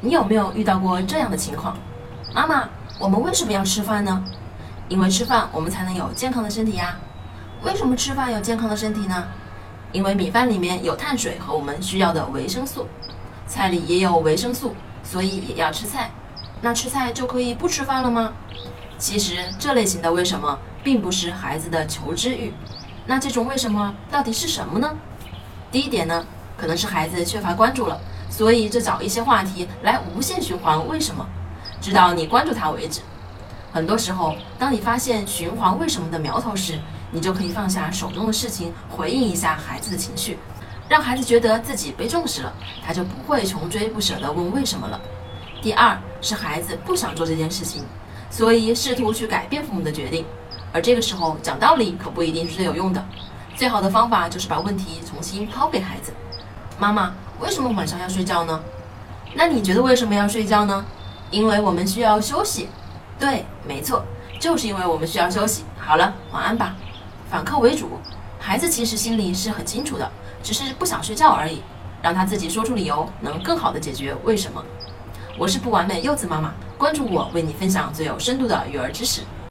你有没有遇到过这样的情况？妈妈，我们为什么要吃饭呢？因为吃饭我们才能有健康的身体呀。为什么吃饭有健康的身体呢？因为米饭里面有碳水和我们需要的维生素，菜里也有维生素，所以也要吃菜。那吃菜就可以不吃饭了吗？其实这类型的为什么，并不是孩子的求知欲。那这种为什么到底是什么呢？第一点呢，可能是孩子缺乏关注了，所以就找一些话题来无限循环为什么，直到你关注他为止。很多时候，当你发现循环为什么的苗头时，你就可以放下手中的事情，回应一下孩子的情绪，让孩子觉得自己被重视了，他就不会穷追不舍地问为什么了。第二是孩子不想做这件事情，所以试图去改变父母的决定，而这个时候讲道理可不一定是最有用的。最好的方法就是把问题重新抛给孩子：妈妈，为什么晚上要睡觉呢？那你觉得为什么要睡觉呢？因为我们需要休息。对，没错，就是因为我们需要休息。好了，晚安吧。反客为主，孩子其实心里是很清楚的，只是不想睡觉而已。让他自己说出理由，能更好的解决为什么。我是不完美柚子妈妈，关注我，为你分享最有深度的育儿知识。